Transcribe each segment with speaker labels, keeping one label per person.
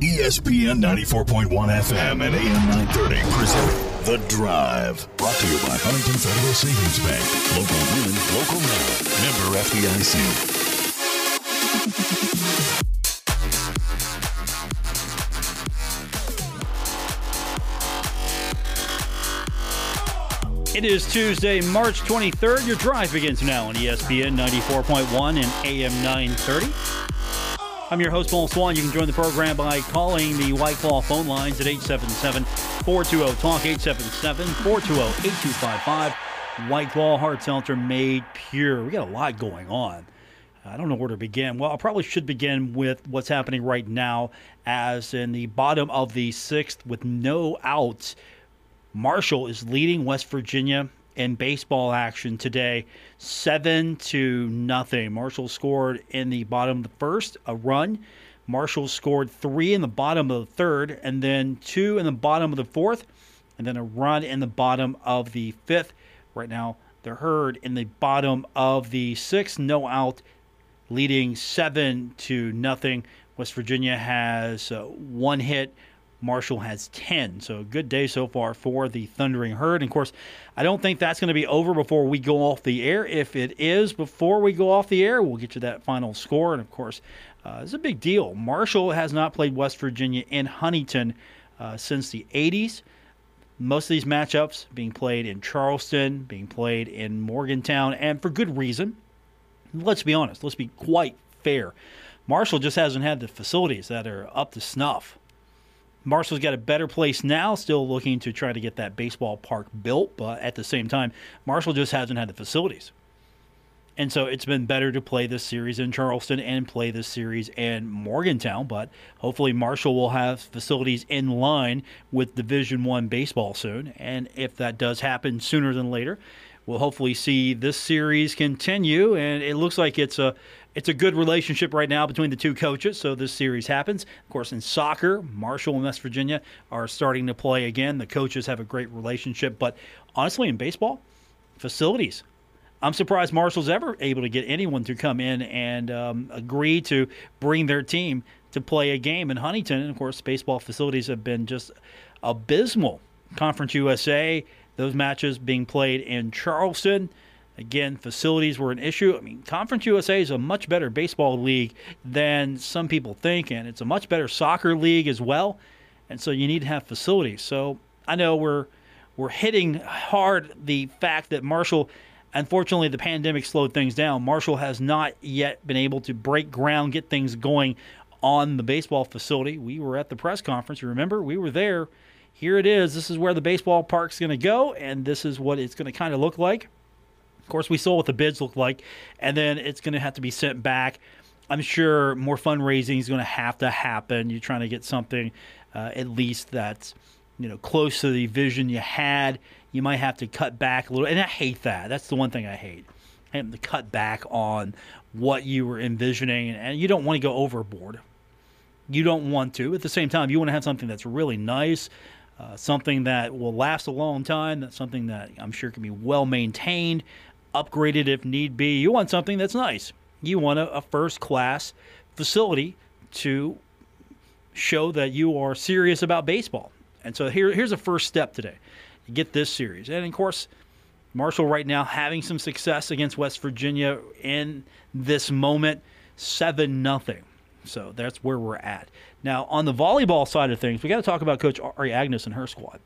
Speaker 1: ESPN 94.1 FM and AM 930 present The Drive. Brought to you by Huntington Federal Savings Bank. Local women, local now. Member FDIC.
Speaker 2: It is Tuesday, March 23rd. Your drive begins now on ESPN 94.1 and AM 930. I'm your host, Paul Swann. You can join the program by calling the White Claw phone lines at 877 420 TALK, 877 420 8255. White Claw Hard Seltzer made pure. We got a lot going on. I don't know where to begin. Well, I probably should begin with what's happening right now, as in the bottom of the sixth with no outs. Marshall is leading West Virginia in baseball action today, seven to nothing. Marshall scored in the bottom of the first, a run. Marshall scored three in the bottom of the third, and then two in the bottom of the fourth, and then a run in the bottom of the fifth. Right now, they're Herd in the bottom of the sixth, no out, leading seven to nothing. West Virginia has uh, one hit, Marshall has 10. So a good day so far for the Thundering Herd. And of course, I don't think that's going to be over before we go off the air. If it is before we go off the air, we'll get you that final score. And of course, uh, it's a big deal. Marshall has not played West Virginia in Huntington uh, since the 80s. Most of these matchups being played in Charleston, being played in Morgantown, and for good reason. Let's be honest, let's be quite fair. Marshall just hasn't had the facilities that are up to snuff. Marshall's got a better place now, still looking to try to get that baseball park built, but at the same time, Marshall just hasn't had the facilities. And so it's been better to play this series in Charleston and play this series in Morgantown, but hopefully Marshall will have facilities in line with Division 1 baseball soon, and if that does happen sooner than later, we'll hopefully see this series continue and it looks like it's a it's a good relationship right now between the two coaches, so this series happens. Of course, in soccer, Marshall and West Virginia are starting to play again. The coaches have a great relationship, but honestly, in baseball, facilities. I'm surprised Marshall's ever able to get anyone to come in and um, agree to bring their team to play a game in Huntington. And of course, baseball facilities have been just abysmal. Conference USA, those matches being played in Charleston. Again, facilities were an issue. I mean, Conference USA is a much better baseball league than some people think, and it's a much better soccer league as well. And so you need to have facilities. So I know we're we're hitting hard the fact that Marshall, unfortunately, the pandemic slowed things down. Marshall has not yet been able to break ground, get things going on the baseball facility. We were at the press conference. You Remember, we were there. Here it is. This is where the baseball park's going to go, and this is what it's going to kind of look like. Of course, we saw what the bids look like, and then it's going to have to be sent back. I'm sure more fundraising is going to have to happen. You're trying to get something uh, at least that's you know close to the vision you had. You might have to cut back a little, and I hate that. That's the one thing I hate. Having to cut back on what you were envisioning, and you don't want to go overboard. You don't want to. At the same time, you want to have something that's really nice, uh, something that will last a long time. That's something that I'm sure can be well maintained upgraded if need be. You want something that's nice. You want a, a first class facility to show that you are serious about baseball. And so here, here's a first step today. Get this series. And of course, Marshall right now having some success against West Virginia in this moment, 7 nothing. So that's where we're at. Now, on the volleyball side of things, we got to talk about Coach Ari Aganus and her squad.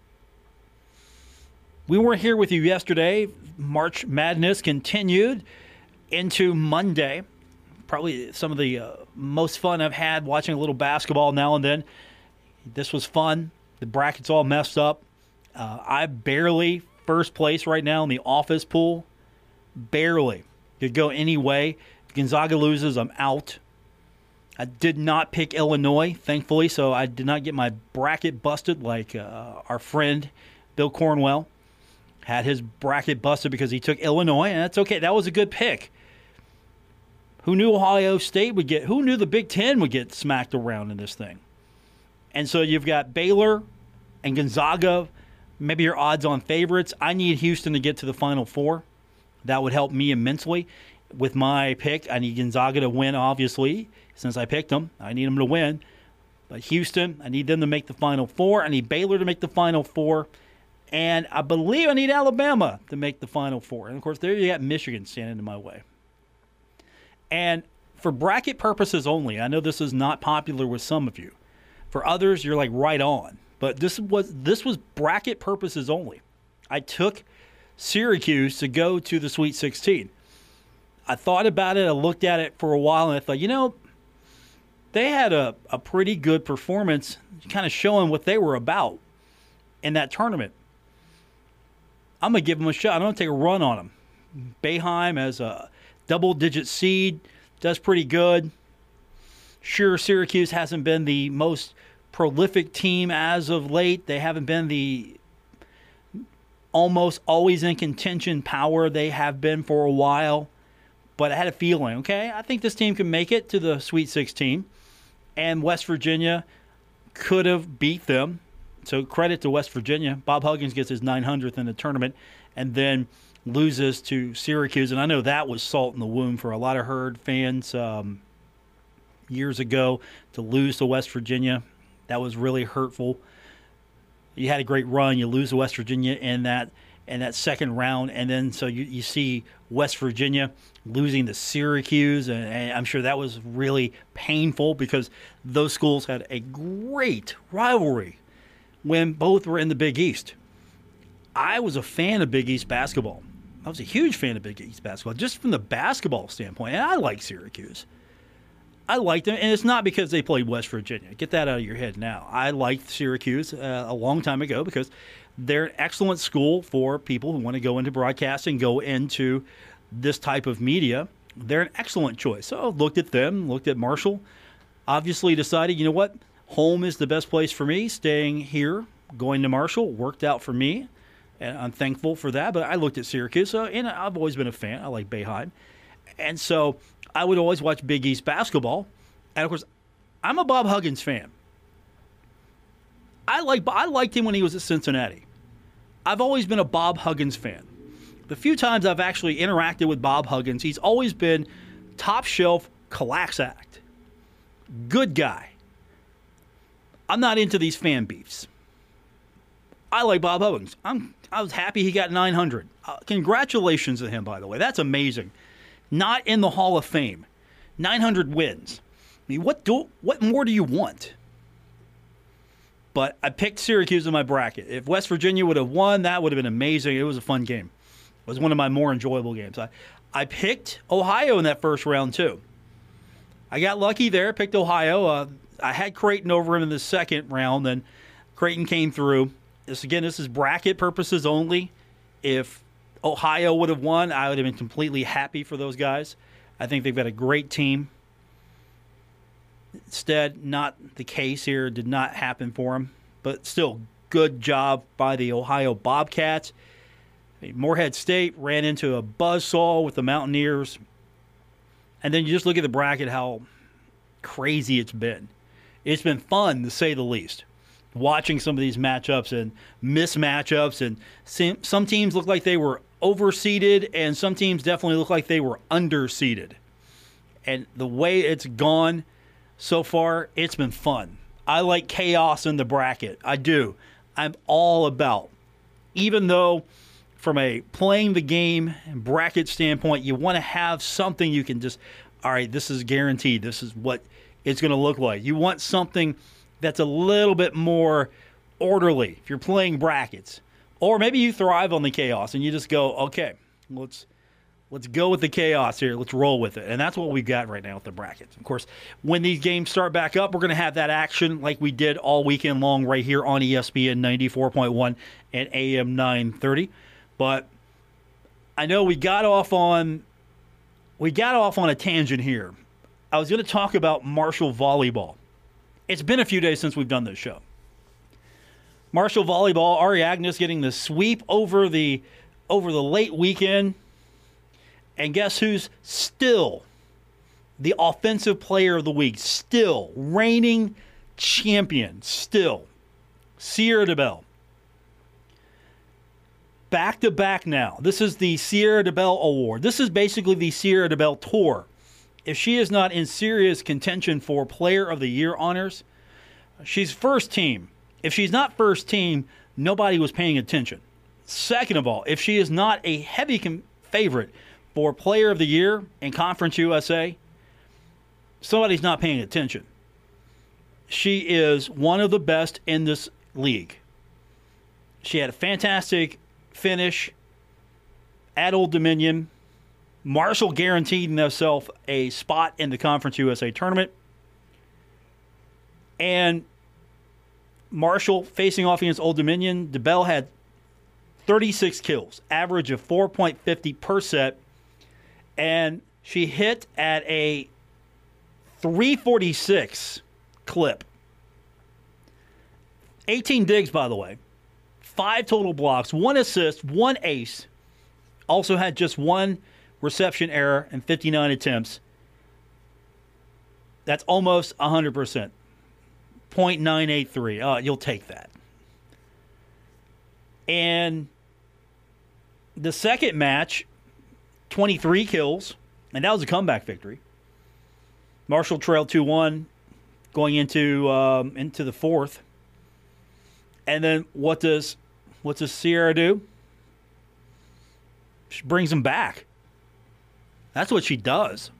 Speaker 2: We weren't here with you yesterday. March Madness continued into Monday. Probably some of the uh, most fun I've had watching a little basketball now and then. This was fun. The bracket's all messed up. Uh, I barely first place right now in the office pool. Barely. Could go any way. If Gonzaga loses, I'm out. I did not pick Illinois, thankfully, so I did not get my bracket busted like uh, our friend Bill Cornwell had his bracket busted because he took Illinois, and that's okay. That was a good pick. Who knew Ohio State would get? Who knew the Big Ten would get smacked around in this thing? And so you've got Baylor and Gonzaga, maybe your odds-on favorites. I need Houston to get to the Final Four. That would help me immensely with my pick. I need Gonzaga to win, obviously, since I picked them. I need them to win. But Houston, I need them to make the Final Four. I need Baylor to make the Final Four. And I believe I need Alabama to make the Final Four. And of course, there you got Michigan standing in my way. And for bracket purposes only, I know this is not popular with some of you. For others, you're like right on. But this was this was bracket purposes only. I took Syracuse to go to the Sweet 16. I thought about it, I looked at it for a while, and I thought, you know, they had a, a pretty good performance, kind of showing what they were about in that tournament. I'm going to give them a shot. I'm going to take a run on them. Boeheim as a double digit seed does pretty good. Sure, Syracuse hasn't been the most prolific team as of late. They haven't been the almost always in contention power they have been for a while. But I had a feeling, okay, I think this team can make it to the Sweet 16 and West Virginia could have beat them. So credit to West Virginia. Bob Huggins gets his 900th in the tournament and then loses to Syracuse. And I know that was salt in the wound for a lot of Herd fans um, years ago to lose to West Virginia. That was really hurtful. You had a great run. You lose to West Virginia in that in that second round, and then so you, you see West Virginia losing to Syracuse, and, and, I'm sure that was really painful because those schools had a great rivalry when both were in the Big East. I was a fan of Big East basketball. I was a huge fan of Big East basketball, just from the basketball standpoint, and I like Syracuse. I liked them, and it's not because they played West Virginia. Get that out of your head now. I liked Syracuse uh, a long time ago because they're an excellent school for people who want to go into broadcasting, and go into this type of media. They're an excellent choice. So I looked at them, looked at Marshall, obviously decided, you know what, home is the best place for me. Staying here, going to Marshall worked out for me, and I'm thankful for that. But I looked at Syracuse, and I've always been a fan. I like Boeheim, and so I would always watch Big East basketball. And of course, I'm a Bob Huggins fan. I like I liked him when he was at Cincinnati. I've always been a Bob Huggins fan. The few times I've actually interacted with Bob Huggins, he's always been top shelf, collapse act. Good guy. I'm not into these fan beefs. I like Bob Huggins. I'm I was happy he got 900. Uh, congratulations to him, by the way. That's amazing. Not in the Hall of Fame. 900 wins. I mean, what do what more do you want? But I picked Syracuse in my bracket. If West Virginia would have won, that would have been amazing. It was a fun game. It was one of my more enjoyable games. I, I picked Ohio in that first round, too. I got lucky there, picked Ohio. Uh, I had Creighton over him in the second round, then Creighton came through. This again, this is bracket purposes only. If Ohio would have won, I would have been completely happy for those guys. I think they've got a great team. Instead, not the case here. Did not happen for him, but still, good job by the Ohio Bobcats. Morehead State ran into a buzzsaw with the Mountaineers. And then you just look at the bracket, how crazy it's been. It's been fun, to say the least, watching some of these matchups and mismatchups. And some teams look like they were overseeded, and some teams definitely look like they were underseeded. And the way it's gone so far, it's been fun. I like chaos in the bracket. I do. I'm all about, even though from a playing the game bracket standpoint, you want to have something you can just, all right, this is guaranteed. This is what it's going to look like. You want something that's a little bit more orderly if you're playing brackets. Or maybe you thrive on the chaos and you just go, okay, let's let's go with the chaos here. Let's roll with it. And that's what we've got right now with the brackets. Of course, when these games start back up, we're going to have that action like we did all weekend long right here on ESPN 94.1 and AM 930. But I know we got off on we got off on a tangent here. I was going to talk about Marshall volleyball. It's been a few days since we've done this show. Marshall volleyball, Ari Aganus getting the sweep over the over the late weekend. And guess who's still the offensive player of the week? Still reigning champion. Still. Sierra DeBell back to back now. This is the Sierra DeBell Award. This is basically the Sierra DeBell Tour. If she is not in serious contention for Player of the Year honors, She's first team. If she's not first team, nobody was paying attention. Second of all, if she is not a heavy com- favorite for Player of the Year in Conference USA, somebody's not paying attention. She is one of the best in this league. She had a fantastic finish at Old Dominion. Marshall guaranteed himself a spot in the Conference USA tournament. And Marshall facing off against Old Dominion, DeBell had 36 kills, average of 4.50 per set, and she hit at a 346 clip. 18 digs, by the way, five total blocks, one assist, one ace. Also had just one reception error and 59 attempts. That's almost 100%. 0.983. Uh, you'll take that. And the second match, 23 kills, and that was a comeback victory. Marshall trailed 2 1 going into um, into the fourth. And then what does what does Sierra do? She brings them back. That's what she does.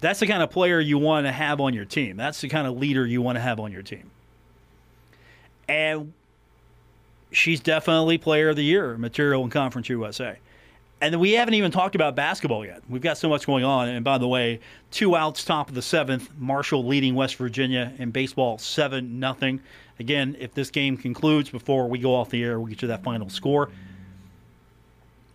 Speaker 2: That's the kind of player you want to have on your team. That's the kind of leader you want to have on your team. And she's definitely player of the year material in Conference USA. And we haven't even talked about basketball yet. We've got so much going on. And by the way, two outs, top of the seventh. Marshall leading West Virginia in baseball, seven nothing. Again, if this game concludes before we go off the air, we'll get you that final score.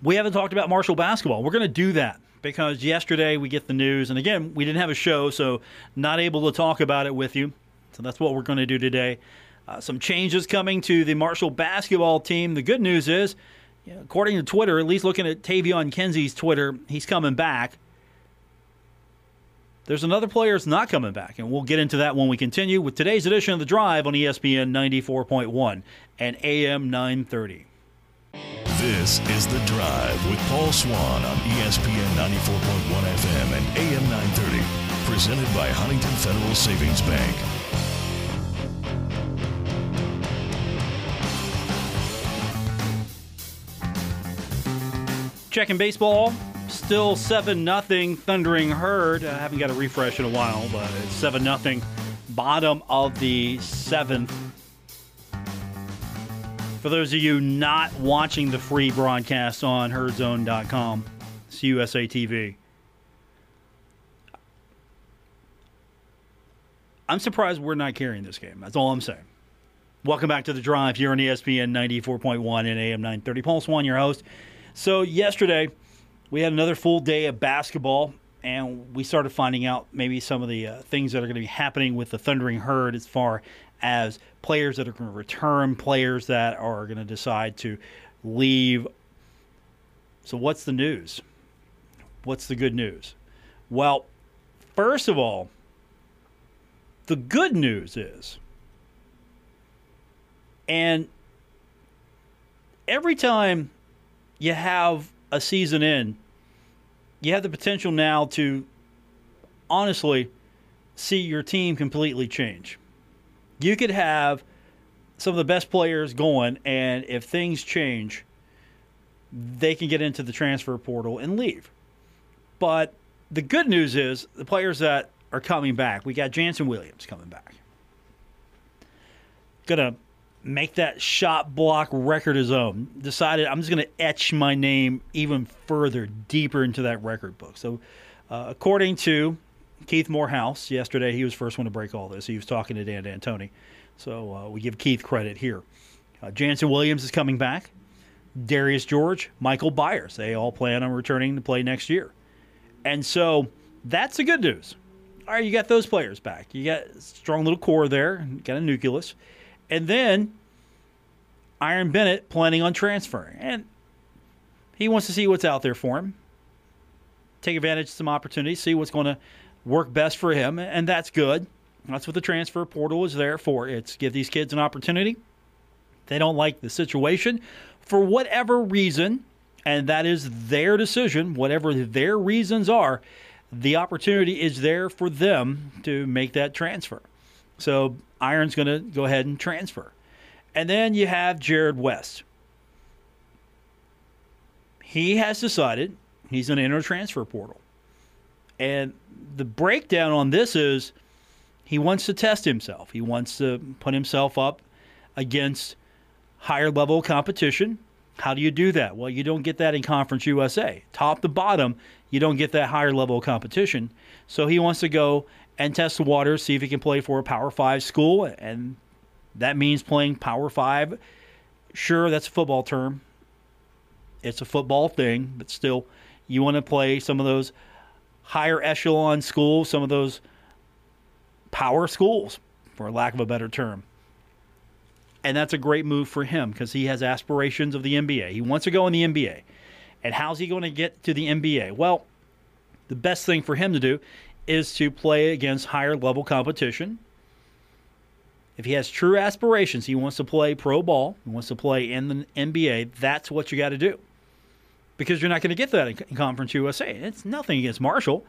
Speaker 2: We haven't talked about Marshall basketball. We're going to do that because yesterday we get the news, and again, we didn't have a show, so not able to talk about it with you. So that's what we're going to do today. Uh, some changes coming to the Marshall basketball team. The good news is, you know, according to Twitter, at least looking at Taevion Kinsey's Twitter, he's coming back. There's another player that's not coming back, and we'll get into that when we continue with today's edition of The Drive on ESPN 94.1 and AM 930.
Speaker 1: This is The Drive with Paul Swann on ESPN 94.1 FM and AM 930. Presented by Huntington Federal Savings Bank.
Speaker 2: Checking baseball. Still 7 0 Thundering Herd. I haven't got a refresh in a while, but it's 7 0. Bottom of the seventh. For those of you not watching the free broadcast on herdzone.com, it's USA TV. I'm surprised we're not carrying this game. That's all I'm saying. Welcome back to the drive here on ESPN 94.1 and AM 930. Paul Swann, your host. So, yesterday, we had another full day of basketball, and we started finding out maybe some of the uh, things that are going to be happening with the Thundering Herd as far as players that are going to return, players that are going to decide to leave. So, what's the news? What's the good news? Well, first of all, the good news is, and every time you have a season in, you have the potential now to honestly see your team completely change. You could have some of the best players going, and if things change, they can get into the transfer portal and leave. But the good news is the players that are coming back. We got Jannson Williams coming back. Gonna make that shot block record his own. Decided I'm just gonna etch my name even further, deeper into that record book. So, uh, according to Keith Morehouse, yesterday he was first one to break all this. He was talking to Dan D'Antoni. So uh, we give Keith credit here. Uh, Jannson Williams is coming back. Darius George, Mikel Beyers, they all plan on returning to play next year. And so that's the good news all right, you got those players back. You got strong little core there, got a nucleus. And then Iran Bennett planning on transferring. And he wants to see what's out there for him. Take advantage of some opportunities, see what's going to work best for him, and that's good. That's what the transfer portal is there for. It's give these kids an opportunity. They don't like the situation for whatever reason, and that is their decision, whatever their reasons are the opportunity is there for them to make that transfer. So Iran's going to go ahead and transfer. And then you have Jared West. He has decided he's going to enter transfer portal. And the breakdown on this is he wants to test himself. He wants to put himself up against higher level competition. How do you do that? Well, you don't get that in Conference USA. Top to bottom, you don't get that higher level competition. So he wants to go and test the water, see if he can play for a Power Five school, and that means playing Power Five. Sure, that's a football term. It's a football thing, but still, you want to play some of those higher echelon schools, some of those power schools, for lack of a better term. And that's a great move for him because he has aspirations of the NBA. He wants to go in the NBA. And how's he going to get to the NBA? Well, the best thing for him to do is to play against higher level competition. If he has true aspirations, he wants to play pro ball, he wants to play in the NBA, that's what you got to do. Because you're not going to get that in Conference USA. It's nothing against Marshall.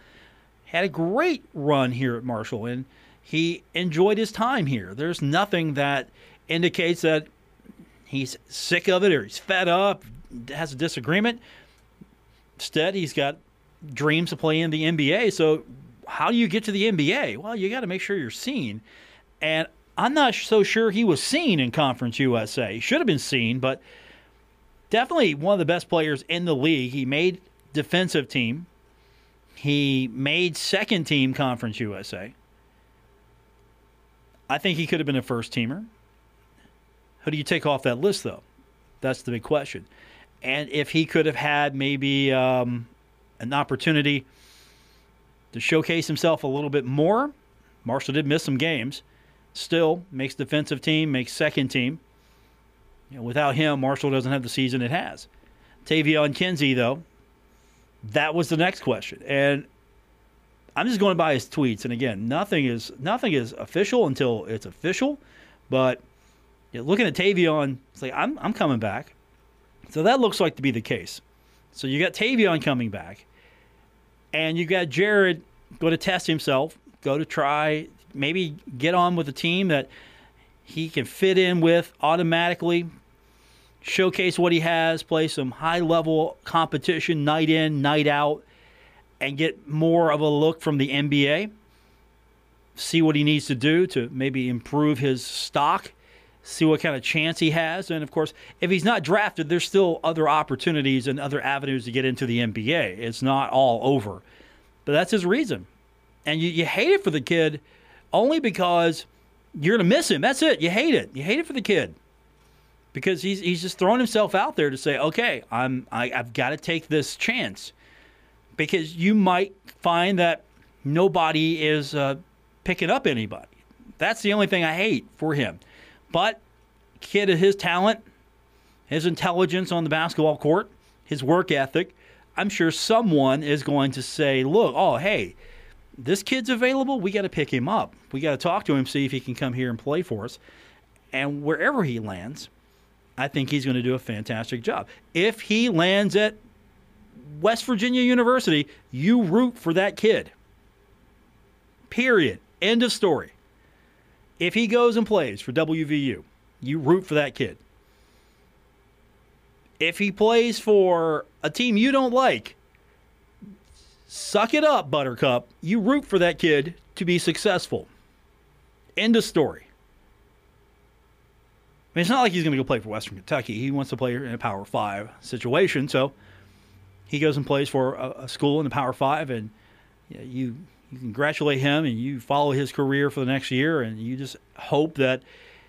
Speaker 2: Had a great run here at Marshall, and he enjoyed his time here. There's nothing that indicates that he's sick of it or he's fed up, has a disagreement. Instead, he's got dreams to play in the NBA. So, how do you get to the NBA? Well, you got to make sure you're seen. And I'm not so sure he was seen in Conference USA. He should have been seen, but definitely one of the best players in the league. He made defensive team. He made second team Conference USA. I think he could have been a first teamer. Who do you take off that list, though? That's the big question. And if he could have had maybe um, an opportunity to showcase himself a little bit more, Marshall did miss some games. Still makes defensive team, makes second team. You know, without him, Marshall doesn't have the season it has. Taevion Kinsey, though, that was the next question. And I'm just going by his tweets. And again, nothing is nothing is official until it's official. But you know, looking at Taevion, it's like I'm I'm coming back. So that looks like to be the case. So you got Taevion coming back, and you got Jared go to test himself, go to try maybe get on with a team that he can fit in with automatically, showcase what he has, play some high level competition night in, night out, and get more of a look from the NBA. See what he needs to do to maybe improve his stock, see what kind of chance he has. And of course, if he's not drafted, there's still other opportunities and other avenues to get into the NBA. It's not all over. But that's his reason. And you, you hate it for the kid only because you're going to miss him. That's it. You hate it. You hate it for the kid because he's he's just throwing himself out there to say, okay, I'm I, I've got to take this chance because you might find that nobody is uh, picking up anybody. That's the only thing I hate for him. But kid, his talent, his intelligence on the basketball court, his work ethic, I'm sure someone is going to say, look, oh hey this kid's available. We got to pick him up. We got to talk to him, see if he can come here and play for us. And wherever he lands, I think he's going to do a fantastic job. If he lands at West Virginia University, you root for that kid. Period. End of story. If he goes and plays for WVU, you root for that kid. If he plays for a team you don't like, Suck it up, Buttercup. You root for that kid to be successful. End of story. Mean, it's not like he's going to go play for Western Kentucky. He wants to play in a Power Five situation, so he goes and plays for a, a school in the Power Five, and you, know, you you congratulate him and you follow his career for the next year, and you just hope that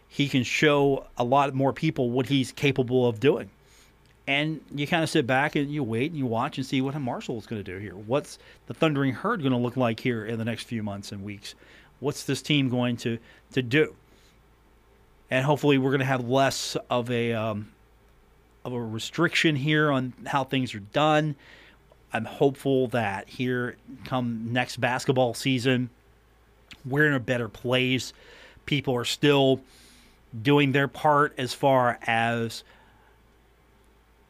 Speaker 2: he can show a lot more people what he's capable of doing and you kind of sit back and you wait and you watch and see what Marshall is going to do here. What's the Thundering Herd going to look like here in the next few months and weeks? What's this team going to to do? And hopefully, we're going to have less of a um, of a restriction here on how things are done. I'm hopeful that here come next basketball season, we're in a better place. People are still doing their part as far as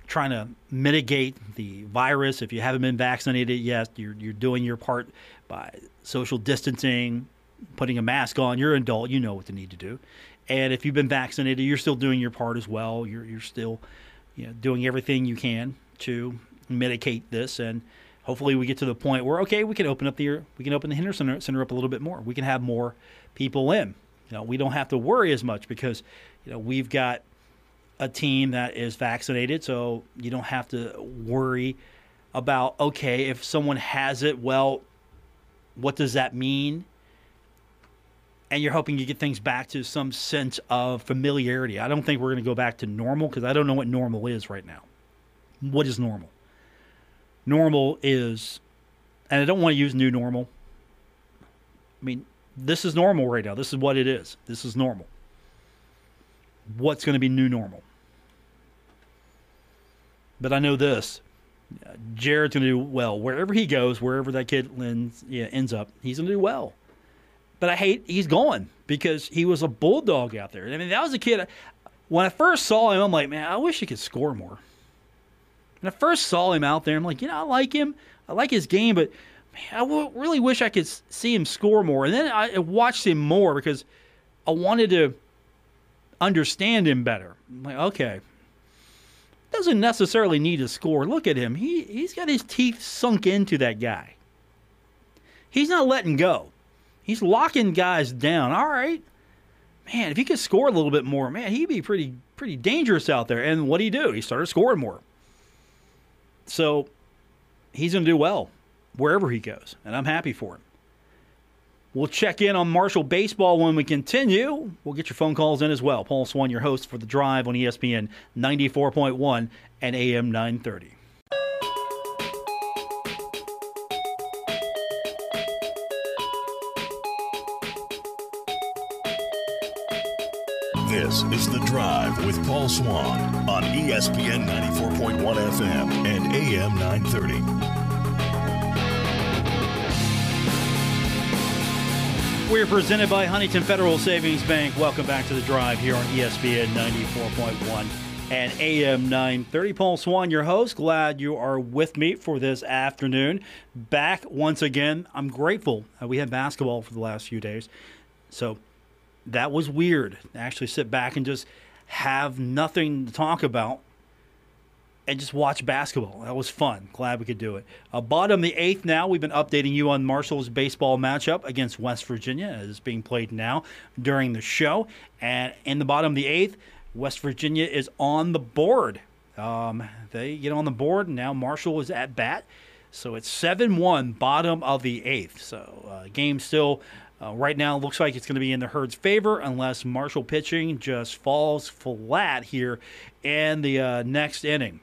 Speaker 2: trying to mitigate the virus. If you haven't been vaccinated yet, you're, you're doing your part by social distancing, putting a mask on. You're an adult, you know what to need to do. And if you've been vaccinated, you're still doing your part as well. You're you're still, you know, doing everything you can to mitigate this and hopefully we get to the point where okay we can open up the we can open the Henderson Center up a little bit more. We can have more people in. You know, we don't have to worry as much because you know we've got a team that is vaccinated, so you don't have to worry about okay if someone has it. Well, what does that mean? And you're hoping you get things back to some sense of familiarity. I don't think we're going to go back to normal because I don't know what normal is right now. What is normal? Normal is, and I don't want to use new normal. I mean, this is normal right now. This is what it is. This is normal. What's going to be new normal? But I know this Jared's going to do well wherever he goes, wherever that kid ends, yeah, ends up. He's going to do well. But I hate he's gone because he was a bulldog out there. I mean, that was a kid. When I first saw him, I'm like, man, I wish he could score more. When I first saw him out there, I'm like, you know, I like him. I like his game, but man, I w- really wish I could see him score more. And then I watched him more because I wanted to understand him better. I'm like, okay, doesn't necessarily need to score. Look at him. He he's got his teeth sunk into that guy. He's not letting go. He's locking guys down. All right. Man, if he could score a little bit more, man, he'd be pretty pretty dangerous out there. And what did he do? He started scoring more. So he's going to do well wherever he goes, and I'm happy for him. We'll check in on Marshall baseball when we continue. We'll get your phone calls in as well. Paul Swann, your host for the drive on ESPN 94.1 and AM 930.
Speaker 1: This is The Drive with Paul Swann on ESPN 94.1 FM and AM 930.
Speaker 2: We're presented by Huntington Federal Savings Bank. Welcome back to the drive here on ESPN 94.1 and AM 930. Paul Swann, your host. Glad you are with me for this afternoon. Back once again. I'm grateful we had basketball for the last few days. So that was weird. Actually, sit back and just have nothing to talk about and just watch basketball. That was fun. Glad we could do it. Uh, bottom of the eighth now. We've been updating you on Marshall's baseball matchup against West Virginia as being played now during the show. And in the bottom of the eighth, West Virginia is on the board. Um, they get on the board, and now Marshall is at bat. So it's 7 1, bottom of the eighth. So, uh, game still uh, right now, looks like it's going to be in the Herd's favor unless Marshall pitching just falls flat here in the uh, next inning.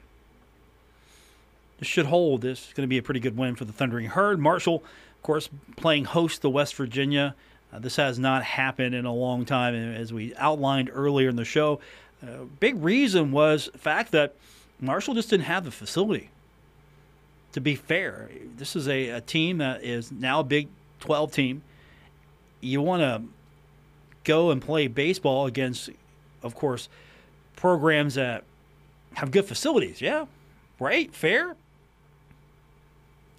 Speaker 2: This should hold. This is going to be a pretty good win for the Thundering Herd. Marshall, of course, playing host to West Virginia. Uh, this has not happened in a long time, as we outlined earlier in the show. Uh, big reason was the fact that Marshall just didn't have the facility. To be fair, this is a, a team that is now a Big 12 team you want to go and play baseball against, of course, programs that have good facilities. Yeah, right? Fair?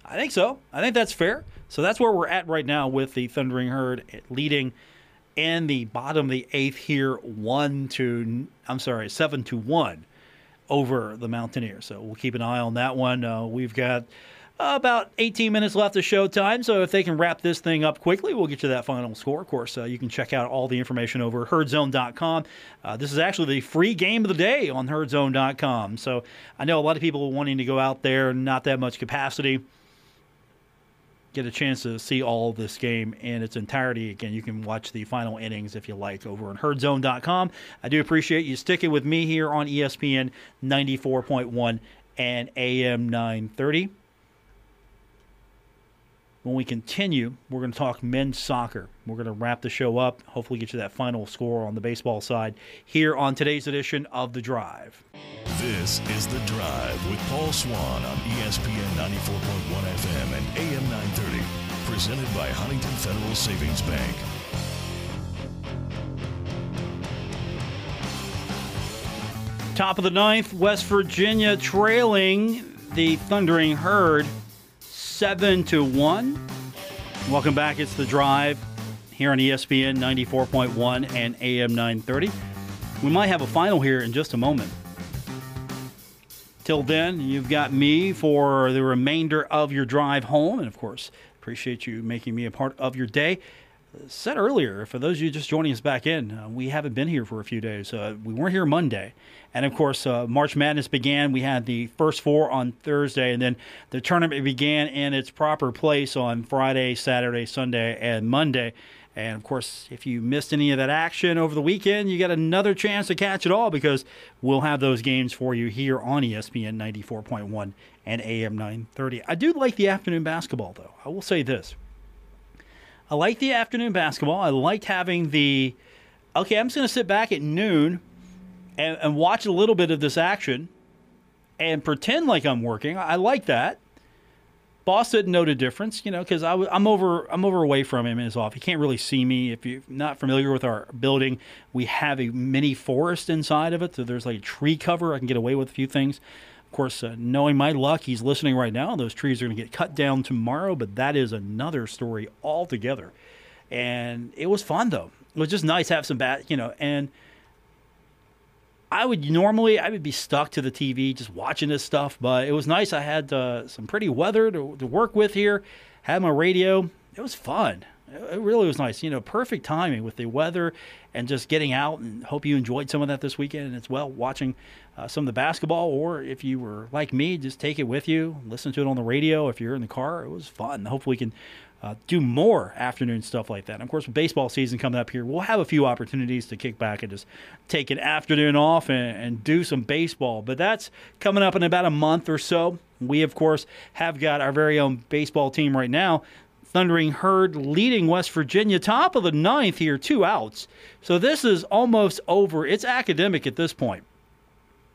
Speaker 2: I think so. I think that's fair. So that's where we're at right now with the Thundering Herd leading and the bottom of the eighth here, one to, I'm sorry, seven to one over the Mountaineers. So we'll keep an eye on that one. Uh, we've got about 18 minutes left of showtime, so if they can wrap this thing up quickly, we'll get you that final score. Of course, uh, you can check out all the information over herdzone.com. Uh, this is actually the free game of the day on herdzone.com. So I know a lot of people wanting to go out there, not that much capacity, get a chance to see all this game in its entirety. Again, you can watch the final innings if you like over on herdzone.com. I do appreciate you sticking with me here on ESPN 94.1 and AM 930. When we continue, we're going to talk men's soccer. We're going to wrap the show up, hopefully, get you that final score on the baseball side here on today's edition of The Drive.
Speaker 1: This is The Drive with Paul Swann on ESPN 94.1 FM and AM 930. Presented by Huntington Federal Savings Bank.
Speaker 2: Top of the ninth, West Virginia trailing the Thundering Herd 7 to 1. Welcome back. It's the drive here on ESPN 94.1 and AM 930. We might have a final here in just a moment. Till then, you've got me for the remainder of your drive home. And of course, appreciate you making me a part of your day. Said earlier, for those of you just joining us back in, uh, we haven't been here for a few days. Uh, we weren't here Monday. And of course, uh, March Madness began. We had the first four on Thursday, and then the tournament began in its proper place on Friday, Saturday, Sunday, and Monday. And of course, if you missed any of that action over the weekend, you got another chance to catch it all because we'll have those games for you here on ESPN 94.1 and AM 930. I do like the afternoon basketball, though. I will say this I like the afternoon basketball. I liked having the, okay, I'm just going to sit back at noon and, and watch a little bit of this action and pretend like I'm working. I like that. Boss didn't know the difference, you know, because I'm over I'm over away from him in his off. He can't really see me. If you're not familiar with our building, we have a mini forest inside of it, so there's like a tree cover. I can get away with a few things. Of course, uh, knowing my luck, he's listening right now. Those trees are going to get cut down tomorrow, but that is another story altogether. And it was fun though. It was just nice to have some bat, you know, and I would normally I would be stuck to the TV just watching this stuff, but it was nice. I had uh, some pretty weather to, to, work with here. Had my radio. It was fun. It really was nice. You know, perfect timing with the weather and just getting out. And hope you enjoyed some of that this weekend as well, watching uh, some of the basketball. Or if you were like me, just take it with you, listen to it on the radio. If you're in the car, it was fun. Hopefully, we can uh, do more afternoon stuff like that. And of course, with baseball season coming up here, we'll have a few opportunities to kick back and just take an afternoon off and, and do some baseball. But that's coming up in about a month or so. We, of course, have got our very own baseball team right now. Thundering Herd leading West Virginia, top of the ninth here, two outs. So this is almost over. It's academic at this point.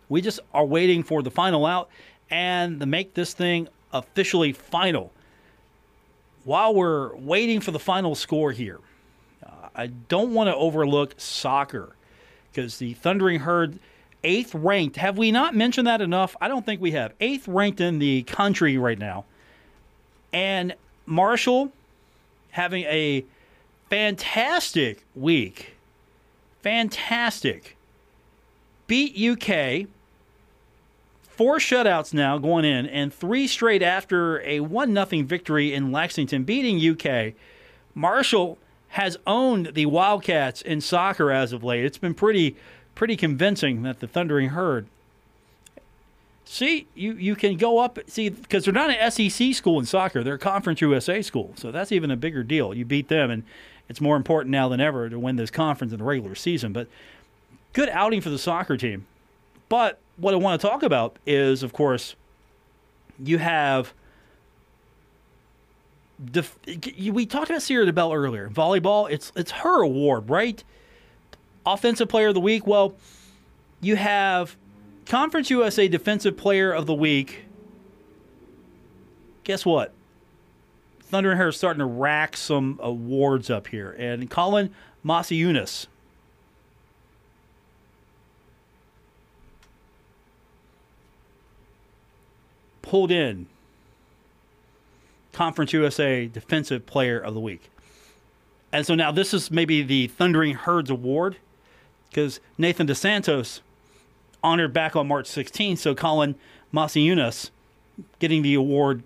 Speaker 2: We just are waiting for the final out and to make this thing officially final while we're waiting for the final score here, uh, I don't want to overlook soccer because the Thundering Herd, eighth ranked. Have we not mentioned that enough? I don't think we have. Eighth ranked in the country right now. And Marshall having a fantastic week. Fantastic. Beat UK four shutouts now going in, and three straight after a 1 0 victory in Lexington, beating UK. Marshall has owned the Wildcats in soccer as of late. It's been pretty pretty convincing that the Thundering Herd. See, you, you can go up, see, because they're not an SEC school in soccer, they're a Conference USA school. So that's even a bigger deal. You beat them, and it's more important now than ever to win this conference in the regular season. But good outing for the soccer team. But what I want to talk about is, of course, you have. Def- we talked about Sierra DeBell earlier. Volleyball, it's it's her award, right? Offensive Player of the Week. Well, you have Conference USA Defensive Player of the Week. Guess what? Thundering Herd is starting to rack some awards up here, and Colin Masiunas pulled in Conference USA Defensive Player of the Week. And so now this is maybe the Thundering Herds Award because Nathan DeSantos honored back on March 16th. So Colin Masiunas getting the award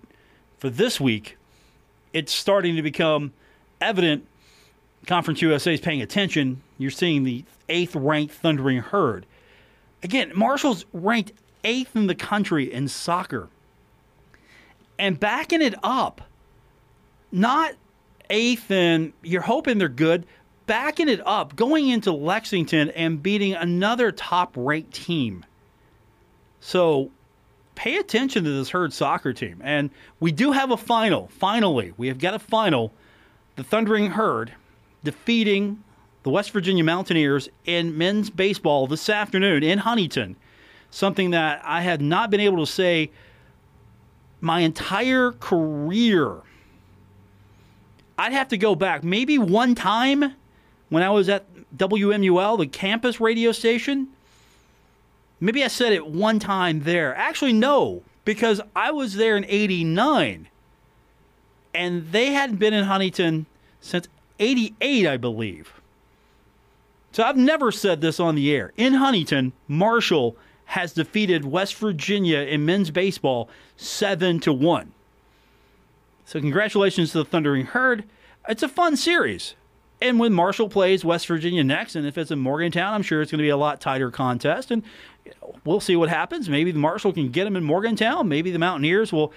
Speaker 2: for this week. It's starting to become evident Conference USA is paying attention. You're seeing the eighth ranked Thundering Herd. Again, Marshall's ranked eighth in the country in soccer and backing it up. Not eighth and you're hoping they're good, backing it up, going into Lexington and beating another top ranked team. So pay attention to this herd soccer team. And we do have a final. Finally, we have got a final. The Thundering Herd defeating the West Virginia Mountaineers in men's baseball this afternoon in Huntington. Something that I had not been able to say my entire career, I'd have to go back maybe one time when I was at WMUL, the campus radio station. Maybe I said it one time there. Actually, no, because I was there in 89 and they hadn't been in Huntington since 88, I believe. So I've never said this on the air. In Huntington, Marshall has defeated West Virginia in men's baseball 7 to 1. So congratulations to the Thundering Herd. It's a fun series. And when Marshall plays West Virginia next, and if it's in Morgantown, I'm sure it's going to be a lot tighter contest. And we'll see what happens. Maybe the Marshall can get them in Morgantown. Maybe the Mountaineers will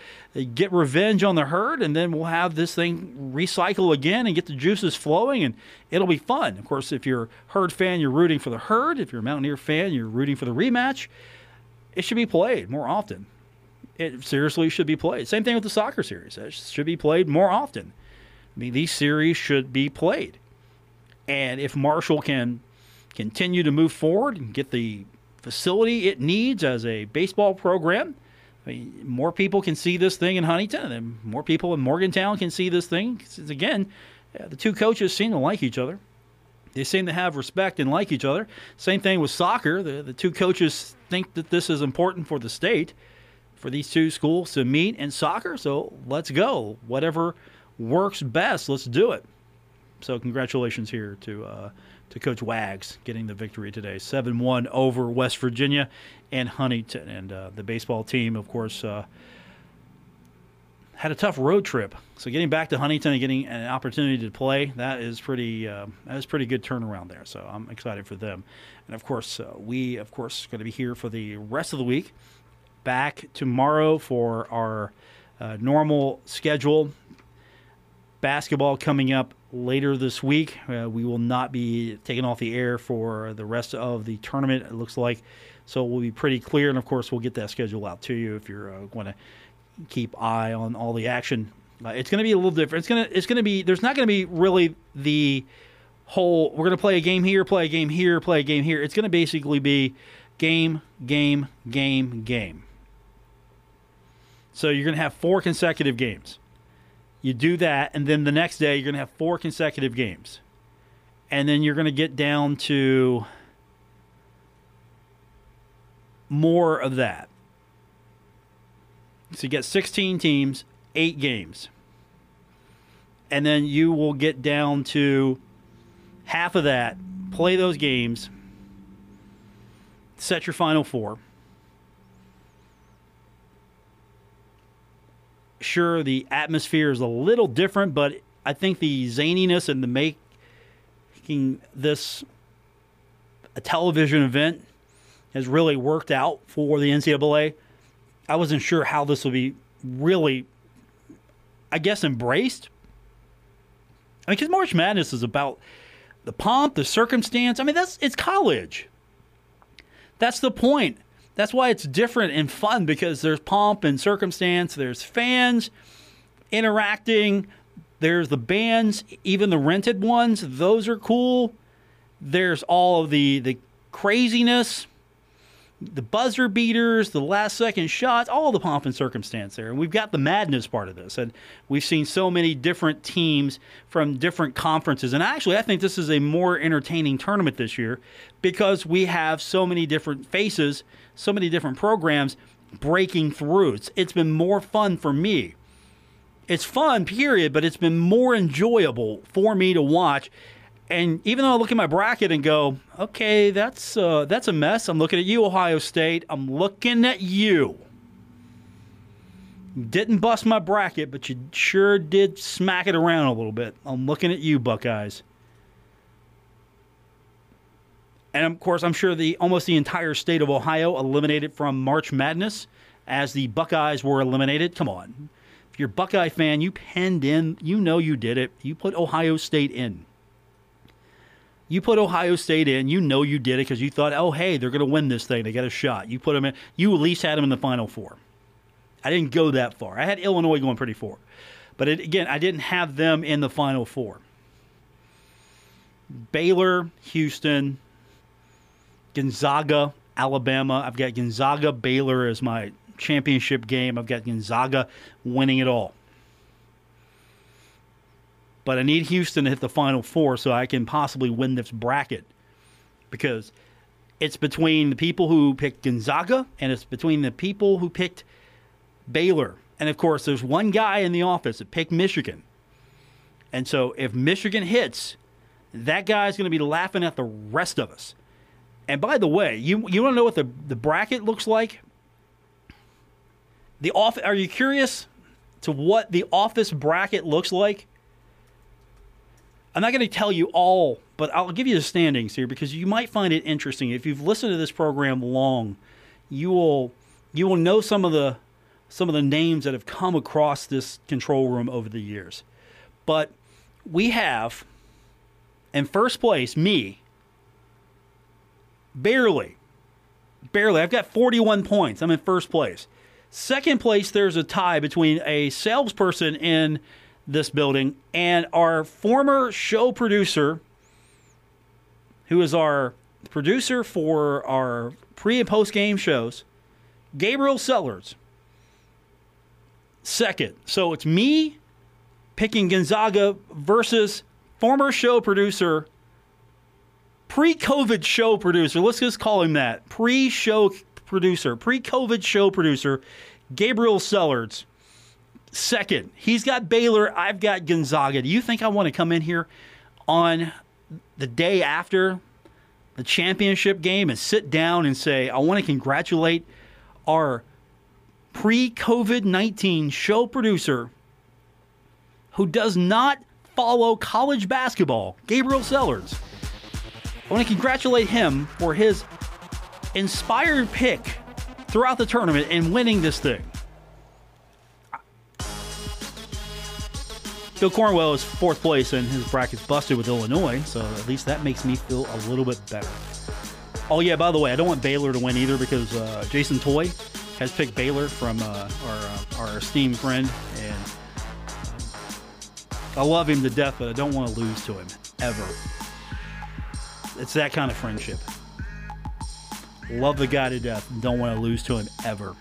Speaker 2: get revenge on the herd, and then we'll have this thing recycle again and get the juices flowing, and it'll be fun. Of course, if you're a herd fan, you're rooting for the herd. If you're a Mountaineer fan, you're rooting for the rematch. It should be played more often. It seriously should be played. Same thing with the soccer series. It should be played more often. I mean, these series should be played. And if Marshall can continue to move forward and get the facility it needs as a baseball program, I mean, more people can see this thing in Huntington, and more people in Morgantown can see this thing. Again, the two coaches seem to like each other. They seem to have respect and like each other. Same thing with soccer. The, the two coaches think that this is important for the state, for these two schools to meet in soccer. So let's go. Whatever works best, let's do it. So congratulations here to uh, to Coach Wags getting the victory today, seven one over West Virginia and Huntington, and uh, the baseball team, of course. Uh, had a tough road trip, so getting back to Huntington and getting an opportunity to play that is pretty uh, that is pretty good turnaround there. So I'm excited for them, and of course uh, we of course going to be here for the rest of the week. Back tomorrow for our uh, normal schedule. Basketball coming up later this week. Uh, we will not be taking off the air for the rest of the tournament, it looks like. So we'll be pretty clear. And of course, we'll get that schedule out to you if you're uh, going to keep eye on all the action. Uh, it's going to be a little different. It's going to, it's going to be, there's not going to be really the whole, we're going to play a game here, play a game here, play a game here. It's going to basically be game, game, game, game. So you're going to have four consecutive games. You do that, and then the next day you're going to have four consecutive games. And then you're going to get down to more of that. So you get 16 teams, eight games. And then you will get down to half of that, play those games, set your final four. Sure, the atmosphere is a little different, but I think the zaniness and the making this a television event has really worked out for the NCAA. I wasn't sure how this would be really, I guess, embraced. I mean, because March Madness is about the pomp, the circumstance. I mean, that's it's college. That's the point. That's why it's different and fun because there's pomp and circumstance. There's fans interacting. There's the bands, even the rented ones. Those are cool. There's all of the the craziness, the buzzer beaters, the last second shots, all the pomp and circumstance there. And we've got the madness part of this. And we've seen so many different teams from different conferences. And actually, I think this is a more entertaining tournament this year because we have so many different faces so many different programs breaking through. It's, it's been more fun for me. It's fun, period, but it's been more enjoyable for me to watch. And even though I look at my bracket and go, okay, that's uh, that's a mess. I'm looking at you, Ohio State. I'm looking at you. Didn't bust my bracket, but you sure did smack it around a little bit. I'm looking at you, Buckeyes. And of course, I'm sure the almost the entire state of Ohio eliminated from March Madness as the Buckeyes were eliminated. Come on. If you're a Buckeye fan, you penned in, you know you did it. You put Ohio State in. You put Ohio State in, you know you did it because you thought, oh, hey, they're going to win this thing. They got a shot. You put them in, you at least had them in the Final Four. I didn't go that far. I had Illinois going pretty far. But it, again, I didn't have them in the Final Four. Baylor, Houston, Gonzaga, Alabama. I've got Gonzaga, Baylor as my championship game. I've got Gonzaga winning it all. But I need Houston to hit the final four so I can possibly win this bracket because it's between the people who picked Gonzaga and it's between the people who picked Baylor. And of course, there's one guy in the office that picked Michigan. And so if Michigan hits, that guy's going to be laughing at the rest of us. And by the way, you you want to know what the, the bracket looks like? The off are you curious to what the office bracket looks like? I'm not going to tell you all, but I'll give you the standings here because you might find it interesting. If you've listened to this program long, you will you will know some of the some of the names that have come across this control room over the years. But we have in first place me barely barely i've got 41 points i'm in first place second place there's a tie between a salesperson in this building. And our former show producer who is our producer for our pre and post game shows gabriel sellers. Second. So it's me picking gonzaga versus former show producer, pre COVID show producer, let's just call him that, pre show producer, pre COVID show producer, Gabriel Sellards. Second, he's got Baylor, I've got Gonzaga. Do you think I want to come in here on the day after the championship game and sit down and say, I want to congratulate our pre COVID 19 show producer who does not follow college basketball, Gabriel Sellers? I want to congratulate him for his inspired pick throughout the tournament and winning this thing. Bill Cornwell is fourth place and his bracket's busted with Illinois, so at least that makes me feel a little bit better. Oh yeah, by the way, I don't want Baylor to win either because uh, Jason Toy has picked Baylor from uh, our uh, our esteemed friend, and I love him to death, but I don't want to lose to him ever. It's that kind of friendship. Love the guy to death. Don't want to lose to him ever.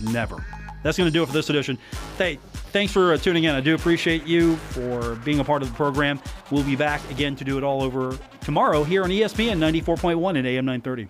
Speaker 2: Never. That's going to do it for this edition. Hey, thanks for uh, tuning in. I do appreciate you for being a part of the program. We'll be back again to do it all over tomorrow here on ESPN 94.1 and AM 930.